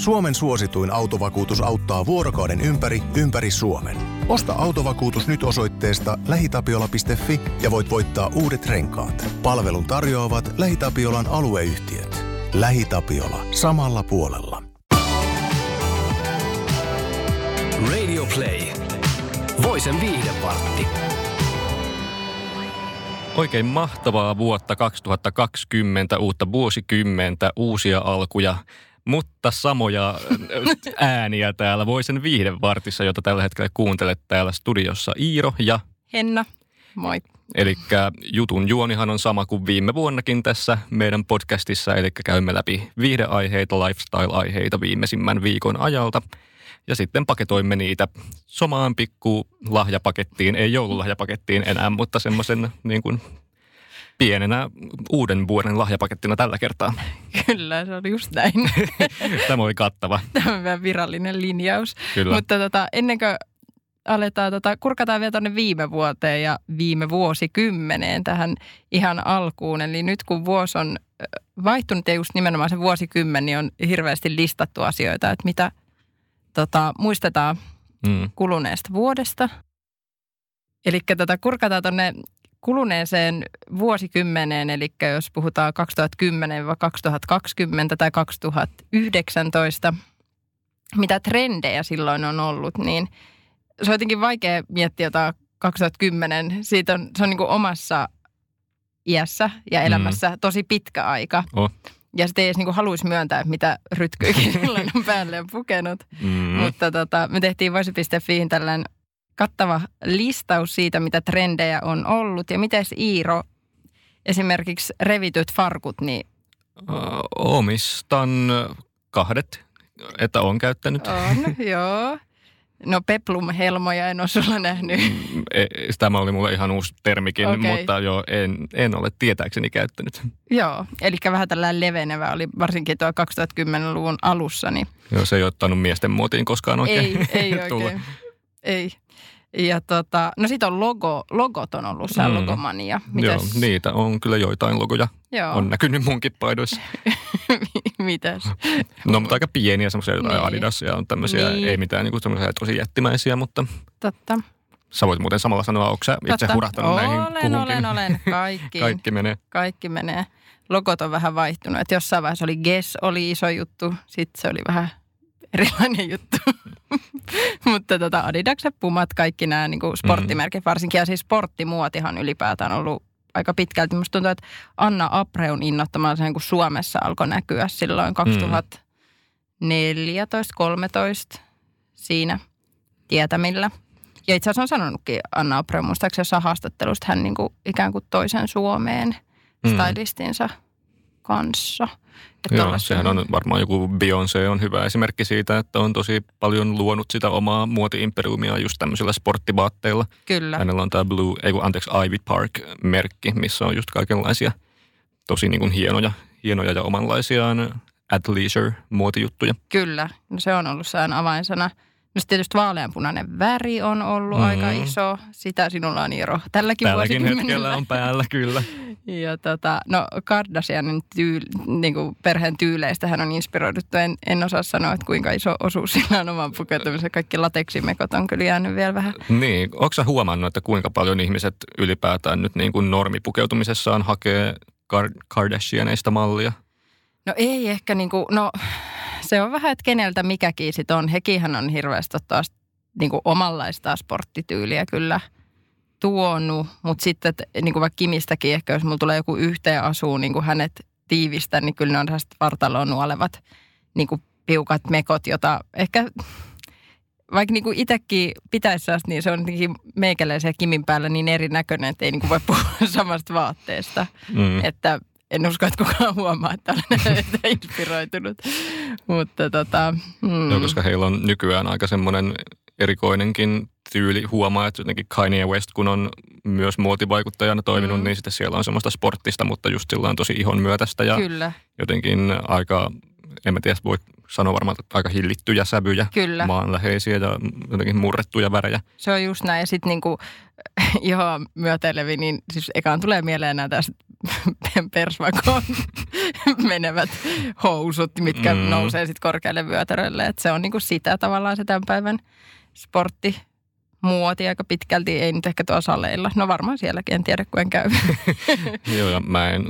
Suomen suosituin autovakuutus auttaa vuorokauden ympäri, ympäri Suomen. Osta autovakuutus nyt osoitteesta lähitapiola.fi ja voit voittaa uudet renkaat. Palvelun tarjoavat LähiTapiolan alueyhtiöt. LähiTapiola. Samalla puolella. Radio Play. Voisen viihdepartti. Oikein mahtavaa vuotta 2020, uutta vuosikymmentä, uusia alkuja, mutta samoja ääniä täällä Voisen viihdevartissa, jota tällä hetkellä kuuntelet täällä studiossa Iiro ja Henna, moi. Eli jutun juonihan on sama kuin viime vuonnakin tässä meidän podcastissa, eli käymme läpi viihdeaiheita, lifestyle-aiheita viimeisimmän viikon ajalta. Ja sitten paketoimme niitä somaan pikku lahjapakettiin, ei joululahjapakettiin enää, mutta semmoisen niin kuin pienenä uuden vuoden lahjapakettina tällä kertaa. Kyllä, se oli just näin. Tämä oli kattava. Tämä on virallinen linjaus. Kyllä. Mutta tota, ennen kuin aletaan, tota, kurkataan vielä tuonne viime vuoteen ja viime vuosikymmeneen tähän ihan alkuun. Eli nyt kun vuosi on vaihtunut ja just nimenomaan se vuosikymmen, niin on hirveästi listattu asioita, että mitä tota, muistetaan mm. kuluneesta vuodesta. Eli tota, kurkataan tuonne kuluneeseen vuosikymmeneen, eli jos puhutaan 2010-2020 tai 2019, mitä trendejä silloin on ollut, niin se on jotenkin vaikea miettiä jotain 2010. Siitä on, se on niin kuin omassa iässä ja elämässä mm. tosi pitkä aika. Oh. Ja sitten ei edes niin haluaisi myöntää, mitä rytkyikin silloin on päälle pukenut. Mm. Mutta tota, me tehtiin voisi.fiin tällainen kattava listaus siitä, mitä trendejä on ollut. Ja miten Iiro, esimerkiksi revityt farkut, niin... omistan kahdet, että on käyttänyt. On, joo. No peplum-helmoja en ole sulla nähnyt. Mm, e, tämä oli mulle ihan uusi termikin, okay. mutta joo, en, en ole tietääkseni käyttänyt. Joo, eli vähän tällainen levenevä oli varsinkin tuo 2010-luvun alussa. Niin... Joo, se ei ottanut miesten muotiin koskaan oikein Ei, ei oikein. Ei. Ja tota, no sit on logo, logot on ollut se mm. logomania. Mitäs? Joo, niitä on kyllä joitain logoja. Joo. On näkynyt munkin paidoissa. Mitäs? No mutta aika pieniä semmoisia jotain niin. Adidasia on tämmöisiä, niin. ei mitään niin semmoisia tosi jättimäisiä, mutta... Totta. Sä voit muuten samalla sanoa, onko sä itse Totta. hurahtanut olen, näihin kuhunkin? Olen, olen, kaikki. Kaikki menee. Kaikki menee. Logot on vähän vaihtunut. Et jossain vaiheessa oli Guess, oli iso juttu. Sitten se oli vähän erilainen juttu. Mutta tota Adidakset, Pumat, kaikki nämä niin kuin sporttimerkit varsinkin. Ja siis sporttimuotihan ylipäätään on ollut aika pitkälti. Musta tuntuu, että Anna Apreun innottamalla sen, kun Suomessa alkoi näkyä silloin 2014-2013 siinä tietämillä. Ja itse asiassa on sanonutkin Anna Abreu, muistaakseni jossain haastattelusta hän niin kuin ikään kuin toisen Suomeen mm. stylistinsa kanssa. Että Joo, sehän on varmaan joku Beyoncé on hyvä esimerkki siitä, että on tosi paljon luonut sitä omaa muotiimperiumia just tämmöisillä sporttivaatteilla. Kyllä. Hänellä on tämä Blue, ei kun anteeksi, Ivy Park-merkki, missä on just kaikenlaisia tosi niin kuin hienoja, hienoja ja omanlaisiaan leisure muotijuttuja. Kyllä, no se on ollut sään avainsana. No tietysti vaaleanpunainen väri on ollut mm. aika iso. Sitä sinulla on Iiro tälläkin Tälläkin hetkellä on päällä, kyllä. ja tota, no Kardashianin tyyl, niin kuin perheen tyyleistä hän on inspiroiduttu. En, en osaa sanoa, että kuinka iso osuus sillä on oman pukeutumisen. Kaikki lateksimekot on kyllä jäänyt vielä vähän. Niin, onko huomannut, että kuinka paljon ihmiset ylipäätään nyt niin kuin normipukeutumisessaan hakee Kardashianeista mallia? No ei ehkä niin kuin, no se on vähän, että keneltä mikäkin sitten on. Hekihän on hirveästi taas niin kuin omanlaista sporttityyliä kyllä tuonut, mutta sitten niin kuin vaikka Kimistäkin ehkä, jos mulla tulee joku yhteen asuu niin kuin hänet tiivistä, niin kyllä ne on tästä vartaloon nuolevat niin kuin piukat mekot, jota ehkä vaikka niin itsekin pitäisi niin se on jotenkin meikäläisen Kimin päällä niin erinäköinen, että ei niin kuin voi puhua samasta vaatteesta. Mm. Että en usko, että kukaan huomaa, että olen inspiroitunut. Mutta tota, hmm. Joo, koska heillä on nykyään aika semmoinen erikoinenkin tyyli huomaa, että jotenkin Kanye West, kun on myös muotivaikuttajana toiminut, mm. niin sitten siellä on semmoista sporttista, mutta just sillä on tosi ihon myötästä ja Kyllä. jotenkin aika, en mä tiedä, voi sanoa varmaan, että aika hillittyjä sävyjä, Kyllä. maanläheisiä ja jotenkin murrettuja värejä. Se on just näin ja sitten niinku ihan myötelevi, niin siis ekaan tulee mieleen nämä tästä persvakoon menevät housut, mitkä Mm. nousee sitten korkealle vyötärölle. Et se on niinku sitä tavallaan se tämän päivän sportti muoti aika pitkälti, ei nyt ehkä tuolla saleilla. No varmaan sielläkin, en tiedä kun en käy. Joo, ja mä en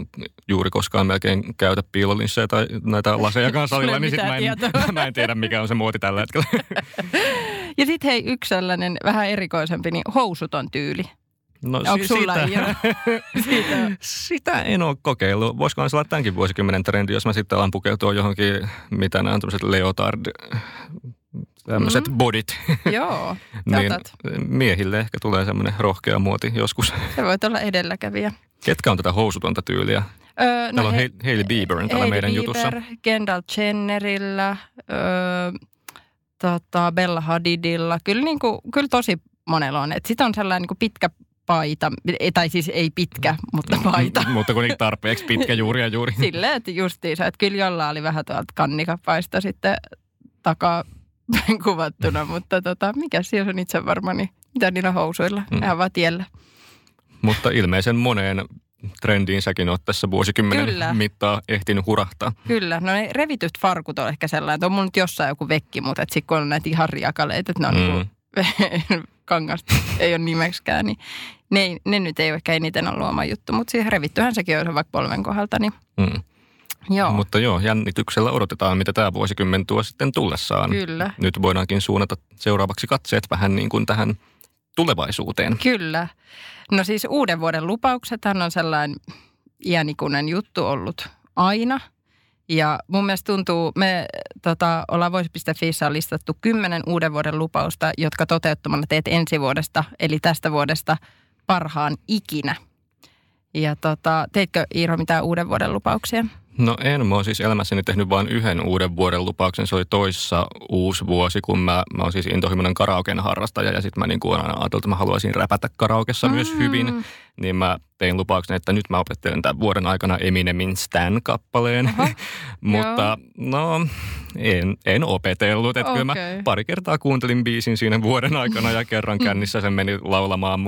juuri koskaan melkein käytä piilolinssejä tai näitä lasejakaan salilla, niin sit mä en, mä en tiedä, mikä on se muoti tällä hetkellä. Ja sitten hei, yksi sellainen vähän erikoisempi, niin housuton tyyli. No, Onko sulla sitä? Siitä. sitä en ole kokeillut. Voisikohan se olla tämänkin vuosikymmenen trendi, jos mä sitten alan pukeutua johonkin, mitä nämä on tämmöiset leotard, tämmöiset Mm. mm. bodit. Joo, niin miehille ehkä tulee semmoinen rohkea muoti joskus. Se voit olla edelläkävijä. Ketkä on tätä housutonta tyyliä? Öö, Täällä on he- Hailey Bieber täällä Hailey meidän Bieber, jutussa. Kendall Jennerillä, öö, tota Bella Hadidilla. Kyllä, niin kuin, kyllä tosi monella on. Sitten on sellainen niin kuin pitkä paita, ei- tai siis ei pitkä, mutta paita. Mutta kuitenkin tarpeeksi pitkä juuri ja juuri. Silleen, että justiinsa, että kyllä jollain oli vähän tuolta kannikapaista sitten takaa kuvattuna, mutta tota, mikä siellä on itse varma, niin mitä niillä housuilla, Mm. ihan vaan tiellä. Mutta ilmeisen moneen trendiin säkin oot tässä vuosikymmenen Kyllä. mittaa ehtinyt hurahtaa. Kyllä, no ne revityt farkut on ehkä sellainen, että on mulla nyt jossain joku vekki, mutta sitten kun on näitä ihan riakaleita, että ne on Mm. mm. Kangasta, ei ole nimeksikään, niin ne, ei- ne nyt ei ole ehkä eniten ollut oma juttu, mutta siihen revittyhän sekin on vaikka polven kohdalta, niin Mm. joo, Mutta joo, jännityksellä odotetaan, mitä tämä vuosikymmen tuo sitten tullessaan. kyllä. Nyt voidaankin suunnata seuraavaksi katseet vähän niin kuin tähän tulevaisuuteen. Kyllä. No siis uuden vuoden lupauksethan on sellainen iänikuinen juttu ollut aina. Ja mun mielestä tuntuu, me tota, ollaan voisi.fiissä on listattu kymmenen uuden vuoden lupausta, jotka toteuttamalla teet ensi vuodesta, eli tästä vuodesta parhaan ikinä. Ja tota, teitkö Iiro mitään uuden vuoden lupauksia? No en, mä oon siis elämässäni tehnyt vain yhden uuden vuoden lupauksen. Se oli toissa uusi vuosi, kun mä, mä oon siis intohimoinen karaoken harrastaja ja sitten mä niin kuin aina ajatellut, että mä haluaisin räpätä karaokessa mm. myös hyvin. Niin mä tein lupauksen, että nyt mä opettelen tämän vuoden aikana Eminemin Stan-kappaleen. Mutta no, en, en opetellut. Että kyllä mä pari kertaa kuuntelin biisin siinä vuoden aikana ja kerran kännissä sen meni laulamaan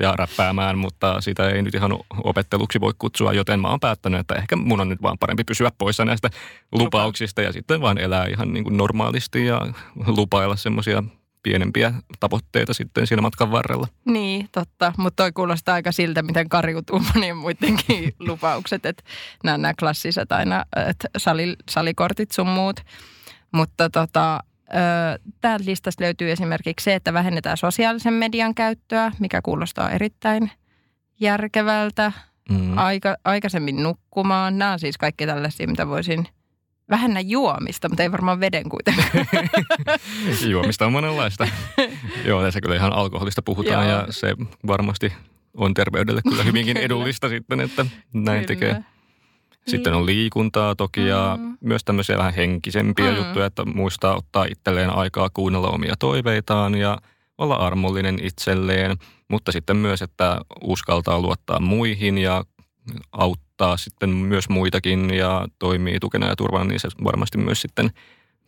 ja räppäämään, mutta sitä ei nyt ihan opetteluksi voi kutsua, joten mä oon päättänyt, että ehkä mun on nyt vaan parempi pysyä poissa näistä lupauksista ja sitten vaan elää ihan niin kuin normaalisti ja lupailla semmoisia pienempiä tavoitteita sitten siinä matkan varrella. Niin, totta. Mutta toi kuulostaa aika siltä, miten kariutuu monien muidenkin lupaukset. Että nämä, nämä klassiset aina, että sali, salikortit sun muut. Mutta tota, täältä listasta löytyy esimerkiksi se, että vähennetään sosiaalisen median käyttöä, mikä kuulostaa erittäin järkevältä. Mm. Aika, aikaisemmin nukkumaan. Nämä on siis kaikki tällaisia, mitä voisin vähennä juomista, mutta ei varmaan veden kuitenkaan. Juomista on monenlaista. Joo, tässä kyllä ihan alkoholista puhutaan Joo. ja se varmasti on terveydelle kyllä hyvinkin Kyllä. edullista sitten, että näin Kyllä. tekee. Sitten on liikuntaa toki ja Mm. myös tämmöisiä vähän henkisempiä Mm. juttuja, että muistaa ottaa itselleen aikaa kuunnella omia toiveitaan ja olla armollinen itselleen, mutta sitten myös, että uskaltaa luottaa muihin ja auttaa sitten myös muitakin ja toimii tukena ja turvana, niin se varmasti myös sitten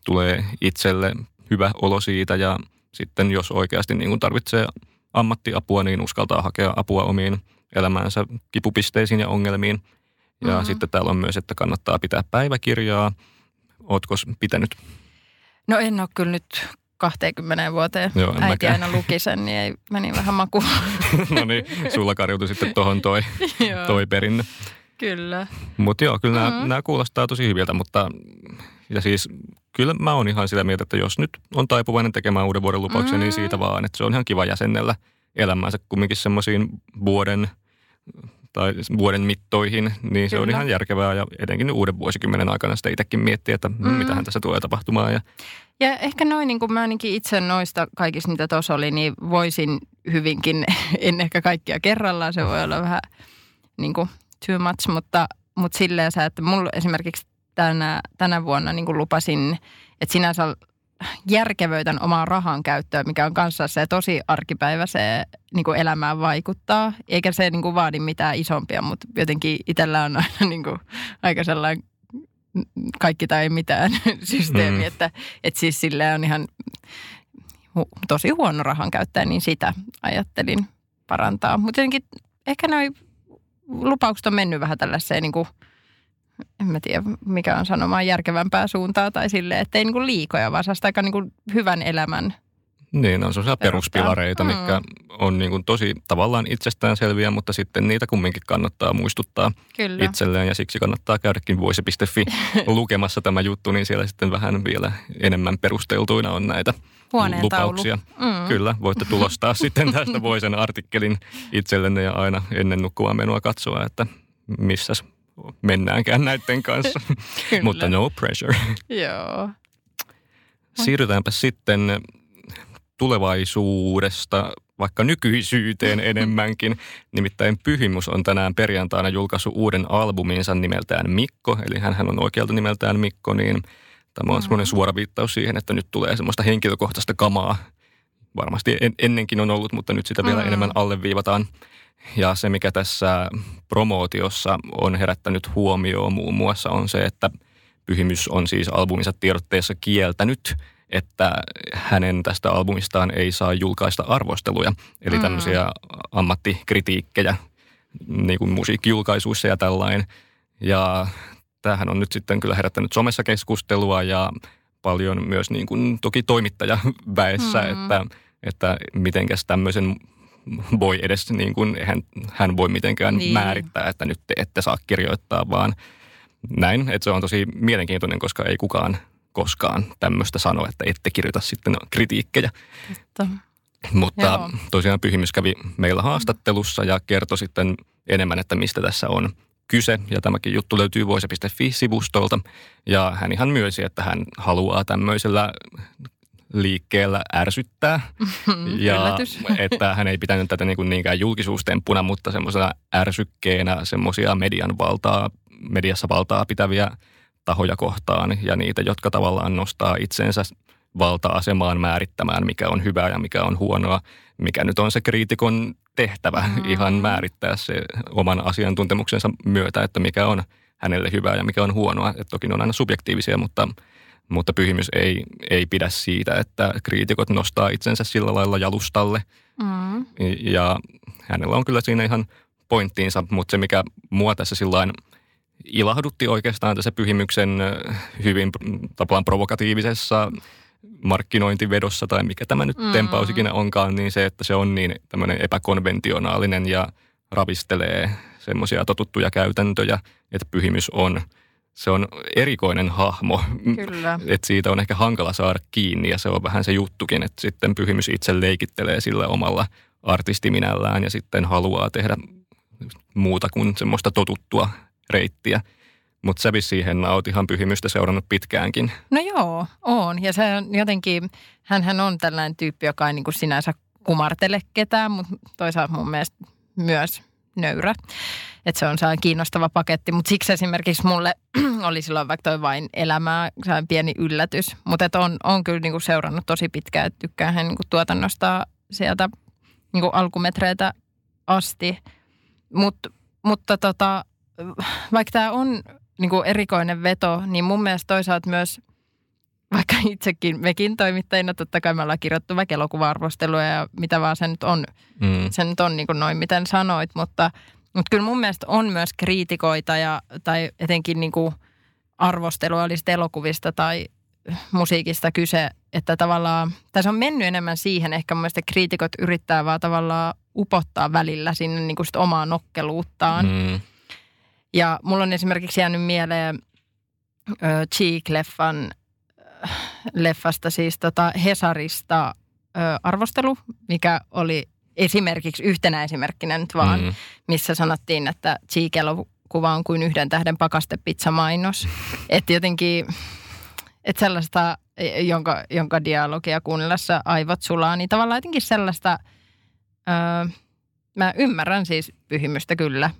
tulee itselle hyvä olo siitä ja sitten jos oikeasti niin kuin tarvitsee ammattiapua, niin uskaltaa hakea apua omiin elämäänsä kipupisteisiin ja ongelmiin. Ja Mhm. mm-hmm. sitten täällä on myös, että kannattaa pitää päiväkirjaa. Ootko pitänyt? No en ole kyllä nyt 20 vuoteen. Joo, en Äiti mäkään. aina luki sen, niin ei, meni vähän maku. no niin, sulla karjutui sitten tuohon toi, toi perinne. Kyllä. Mutta joo, kyllä Mhm. nämä, kuulostaa tosi hyviltä, mutta ja siis kyllä mä oon ihan sitä mieltä, että jos nyt on taipuvainen tekemään uuden vuoden lupauksen, niin Mm. siitä vaan, että se on ihan kiva jäsennellä elämäänsä kumminkin semmoisiin vuoden tai vuoden mittoihin, niin se on Kyllä. ihan järkevää ja etenkin uuden vuosikymmenen aikana sitä itsekin miettiä, että. Mm. mitähän tässä tulee tapahtumaan. Ja, Ja ehkä noin, niin kuin mä ainakin itse noista kaikista, mitä tuossa oli, niin voisin hyvinkin, en ehkä kaikkia kerrallaan, se voi olla vähän niin kuin too much, mutta, mutta silleen sä, että mulla esimerkiksi tänä, tänä vuonna niin kuin lupasin, että sinänsä järkevöitän omaa rahan käyttöä, mikä on kanssa se tosi arkipäiväiseen niin kuin elämään vaikuttaa. Eikä se niin kuin vaadi mitään isompia, mutta jotenkin itsellä on aina niin kuin aika sellainen kaikki tai mitään systeemi, Mm. että, että siis sille on ihan hu, tosi huono rahan käyttäjä, niin sitä ajattelin parantaa. Mutta jotenkin ehkä noin lupaukset on mennyt vähän tällaiseen niin kuin, en mä tiedä mikä on sanomaan järkevämpää suuntaa tai silleen, että ei niin kuin liikoja, vaan saa aika niin kuin hyvän elämän Niin, on sellaisia peruspilareita, Mm. mitkä on niin kuin tosi tavallaan itsestäänselviä, mutta sitten niitä kumminkin kannattaa muistuttaa Kyllä. itselleen ja siksi kannattaa käydäkin voise.fi lukemassa tämä juttu, niin siellä sitten vähän vielä enemmän perusteltuina on näitä Huoneen lupauksia. Mm. Kyllä, voitte tulostaa sitten tästä Voisen artikkelin itsellenne ja aina ennen nukkumaan menoa katsoa, että missäs mennäänkään näiden kanssa. Mutta no pressure. Joo. Siirrytäänpä sitten tulevaisuudesta vaikka nykyisyyteen enemmänkin. Nimittäin Pyhimys on tänään perjantaina julkaissut uuden albuminsa nimeltään Mikko, eli hän on oikealta nimeltään Mikko, niin tämä on semmoinen suora viittaus siihen, että nyt tulee semmoista henkilökohtaista kamaa. Varmasti en, ennenkin on ollut, mutta nyt sitä vielä Mm. enemmän alleviivataan. Ja se, mikä tässä promootiossa on herättänyt huomioon muun muassa on se, että Pyhimys on siis albuminsa tiedotteessa kieltänyt, että hänen tästä albumistaan ei saa julkaista arvosteluja, eli Mm. tämmöisiä ammattikritiikkejä niin kuin musiikkijulkaisuissa ja tällainen. Ja tämähän on nyt sitten kyllä herättänyt somessa keskustelua ja paljon myös niin kuin toki toimittajaväessä, Mm. että, että mitenkäs tämmöisen voi edes, niin kuin, hän, hän voi mitenkään Niin. määrittää, että nyt te ette saa kirjoittaa, vaan näin. Että se on tosi mielenkiintoinen, koska ei kukaan koskaan tämmöistä sano, että ette kirjoita sitten kritiikkejä. Totta. Mutta Joo. tosiaan Pyhimys kävi meillä haastattelussa ja kertoi sitten enemmän, että mistä tässä on kyse. Ja tämäkin juttu löytyy voise.fi-sivustolta. Ja hän ihan myönsi, että hän haluaa tämmöisellä liikkeellä ärsyttää. ja Yllätys. että hän ei pitänyt tätä niin kuin niinkään julkisuustempuna, mutta semmoisena ärsykkeenä semmoisia median valtaa, mediassa valtaa pitäviä tahoja kohtaan ja niitä, jotka tavallaan nostaa itsensä valta-asemaan määrittämään, mikä on hyvää ja mikä on huonoa, mikä nyt on se kriitikon tehtävä Mm. ihan määrittää se oman asiantuntemuksensa myötä, että mikä on hänelle hyvää ja mikä on huonoa. Et toki ne on aina subjektiivisia, mutta, mutta pyhimys ei, ei pidä siitä, että kriitikot nostaa itsensä sillä lailla jalustalle. Mm. Ja hänellä on kyllä siinä ihan pointtiinsa, mutta se mikä mua tässä sillain ilahdutti oikeastaan tässä pyhimyksen hyvin tavallaan provokatiivisessa markkinointivedossa tai mikä tämä nyt Mm. tempaus ikinä onkaan, niin se, että se on niin tämmöinen epäkonventionaalinen ja ravistelee semmoisia totuttuja käytäntöjä, että pyhimys on, se on erikoinen hahmo. Kyllä. Että siitä on ehkä hankala saada kiinni ja se on vähän se juttukin, että sitten pyhimys itse leikittelee sillä omalla artistiminällään ja sitten haluaa tehdä muuta kuin semmoista totuttua reittiä. Mutta sä siihen oot ihan pyhimystä seurannut pitkäänkin. No joo, on. Ja se on jotenkin, hän on tällainen tyyppi, joka ei niin kuin sinänsä kumartele ketään, mutta toisaalta mun mielestä myös nöyrä. Että se on sellainen kiinnostava paketti. Mutta siksi esimerkiksi mulle oli silloin vaikka toi vain elämää, sellainen pieni yllätys. Mutta on, on kyllä niin kuin seurannut tosi pitkään, että tykkään hän niin kuin tuotannosta sieltä niin kuin alkumetreiltä asti. Mut, mutta tota, vaikka tämä on niin kuin erikoinen veto, niin mun mielestä toisaalta myös, vaikka itsekin mekin toimittajina, totta kai me ollaan kirjoittu vaikka elokuva-arvosteluja ja mitä vaan se nyt on, Mm. se nyt on niin kuin noin, miten sanoit, mutta, mutta kyllä mun mielestä on myös kriitikoita ja, tai etenkin niin kuin arvostelua, oli sitten elokuvista tai musiikista kyse, että tavallaan, se on mennyt enemmän siihen, ehkä mun mielestä kriitikot yrittää vaan tavallaan upottaa välillä sinne niin kuin sit omaa nokkeluuttaan. Mm. Ja mulla on esimerkiksi jäänyt mieleen ö, Cheek-leffan äh, leffasta, siis tota Hesarista ö, arvostelu, mikä oli esimerkiksi yhtenä esimerkkinä nyt vaan, mm. Mm. missä sanottiin, että Cheek-elokuva on kuin yhden tähden pakastepizzamainos. että jotenkin, että sellaista, jonka, jonka dialogia kuunnellessa aivot sulaa, niin tavallaan jotenkin sellaista, ö, mä ymmärrän siis pyhimystä kyllä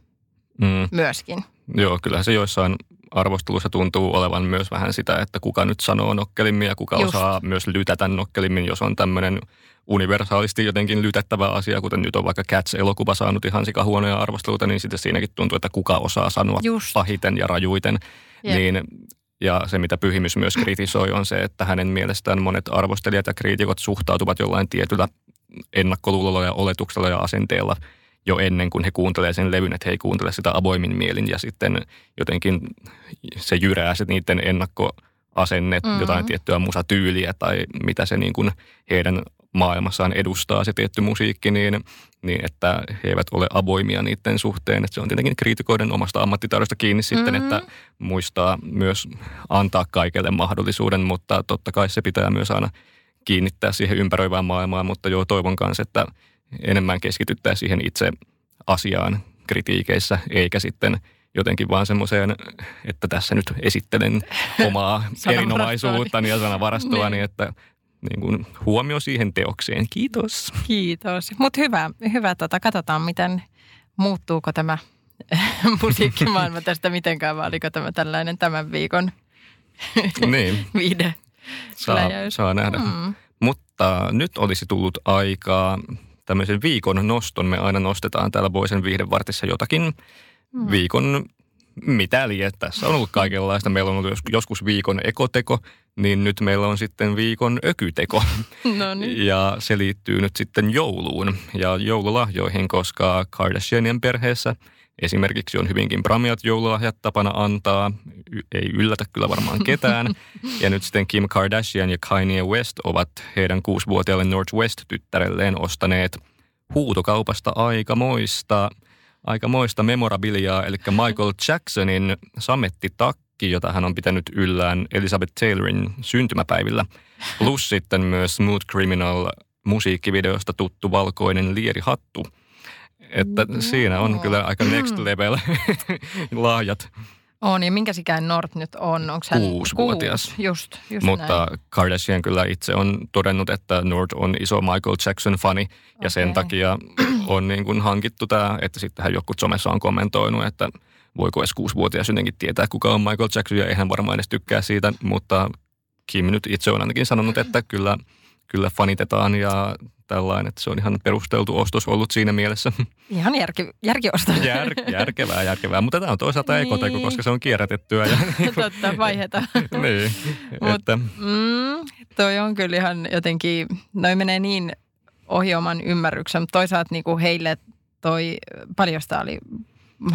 Mm. myöskin. Joo, kyllähän se joissain arvostelussa tuntuu olevan myös vähän sitä, että kuka nyt sanoo nokkelimmin ja kuka Just. osaa myös lytätä nokkelimmin, jos on tämmöinen universaalisti jotenkin lytättävä asia, kuten nyt on vaikka Cats-elokuva saanut ihan sika huonoja arvosteluita, niin sitten siinäkin tuntuu, että kuka osaa sanoa Just. pahiten ja rajuiten. Jep. Niin, ja se, mitä Pyhimys myös kritisoi, on se, että hänen mielestään monet arvostelijat ja kriitikot suhtautuvat jollain tietyllä ennakkoluulolla ja oletuksella ja asenteella jo ennen kuin he kuuntelee sen levyn, että he ei kuuntele sitä avoimin mielin ja sitten jotenkin se jyrää se niiden ennakkoasenne, mm-hmm. jotain tiettyä musatyyliä tai mitä se niin kuin heidän maailmassaan edustaa se tietty musiikki, niin, niin että he eivät ole avoimia niiden suhteen. Että se on tietenkin kriitikoiden omasta ammattitaidosta kiinni sitten, mm-hmm. että muistaa myös antaa kaikelle mahdollisuuden, mutta totta kai se pitää myös aina kiinnittää siihen ympäröivään maailmaan, mutta joo, toivon kanssa, että enemmän keskityttää siihen itse asiaan kritiikeissä, eikä sitten jotenkin vaan semmoiseen, että tässä nyt esittelen omaa erinomaisuuttani ja sanavarastoani, niin. että niin kuin huomio siihen teokseen. Kiitos. Kiitos. Mutta hyvä, hyvä tota, katsotaan miten muuttuuko tämä musiikkimaailma tästä mitenkään, vai oliko tämä tällainen tämän viikon niin. viide saa, saa nähdä. Mm. Mutta nyt olisi tullut aikaa tämmöisen viikon noston. Me aina nostetaan täällä Voisen viihdevartissa jotakin mm. viikon mitä liian. Tässä on ollut kaikenlaista. Meillä on ollut joskus viikon ekoteko, niin nyt meillä on sitten viikon ökyteko. No niin. Ja se liittyy nyt sitten jouluun ja joululahjoihin, koska Kardashianien perheessä esimerkiksi on hyvinkin pramiat joululahjat tapana antaa. Ei yllätä kyllä varmaan ketään. Ja nyt sitten Kim Kardashian ja Kanye West ovat heidän kuusivuotiaalle Northwest-tyttärelleen ostaneet huutokaupasta aikamoista – aikamoista memorabiliaa, eli Michael Jacksonin samettitakki, jota hän on pitänyt yllään Elizabeth Taylorin syntymäpäivillä, plus sitten myös Smooth Criminal musiikkivideosta tuttu valkoinen lierihattu. Että siinä on kyllä aika next level lahjat. On, ja minkä sikään Nort nyt on? Onko hän kuusivuotias? Kuusi, just, just Mutta näin. Kardashian kyllä itse on todennut, että Nort on iso Michael Jackson-fani, ja okay. sen takia on niin kuin hankittu tämä, että sittenhän joku somessa on kommentoinut, että voiko edes kuusivuotias jotenkin tietää, kuka on Michael Jackson, ja eihän varmaan edes tykkää siitä, mutta Kim nyt itse on ainakin sanonut, että kyllä, kyllä fanitetaan ja tällainen, että se on ihan perusteltu ostos ollut siinä mielessä. Ihan järki, järkiostos. Jär, järkevää, järkevää. Mutta tämä on toisaalta niin. ekoteko, koska se on kierrätettyä. Ja, Totta, vaiheta. niin. Mut, että. Mm, toi on kyllä ihan jotenkin, noin menee niin ohi oman ymmärryksen, mutta toisaalta niin kuin heille toi, paljon sitä oli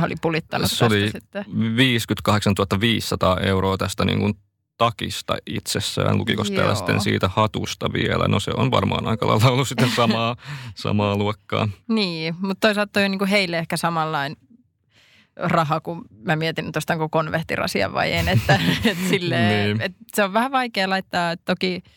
oli pulittanut Se oli sitten? 58 500 euroa tästä niin kuin takista itsessään. Lukiko täällä sitten siitä hatusta vielä? No se on varmaan aika lailla ollut sitten samaa, samaa luokkaa. Niin, mutta toisaalta toi on niin kuin heille ehkä samanlainen raha, kun mä mietin, että ostanko konvehtirasia vai en. Että, että, silleen, niin. että se on vähän vaikea laittaa, että toki –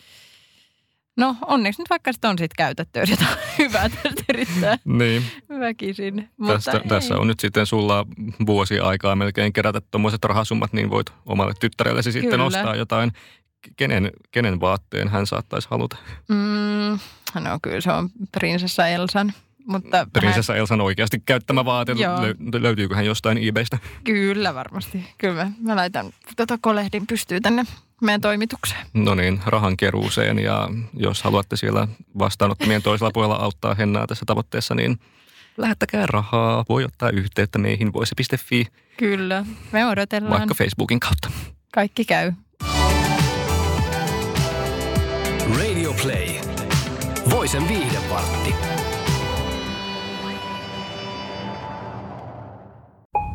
No onneksi nyt vaikka sitä on sitten käytetty, jotain hyvää tästä yrittää niin. väkisin. Mutta tästä, tässä on nyt sitten sulla vuosi aikaa melkein kerätä tuommoiset rahasummat, niin voit omalle tyttärellesi sitten Kyllä. ostaa jotain. Kenen, kenen vaatteen hän saattaisi haluta? Mm, no kyllä se on prinsessa Elsan. Mutta Prinsessa hän... Elsan oikeasti käyttämä vaate, Lö- löytyyköhän jostain eBaystä? Kyllä varmasti, kyllä. Mä, mä laitan tota kolehdin pystyy tänne meidän toimitukseen. No niin, rahan keruuseen ja jos haluatte siellä vastaanottamien toisella puolella auttaa Hennaa tässä tavoitteessa, niin lähettäkää rahaa. Voi ottaa yhteyttä meihin voise.fi. Kyllä, me odotellaan. Vaikka Facebookin kautta. Kaikki käy. Radio Play. Voisen viihdevartti.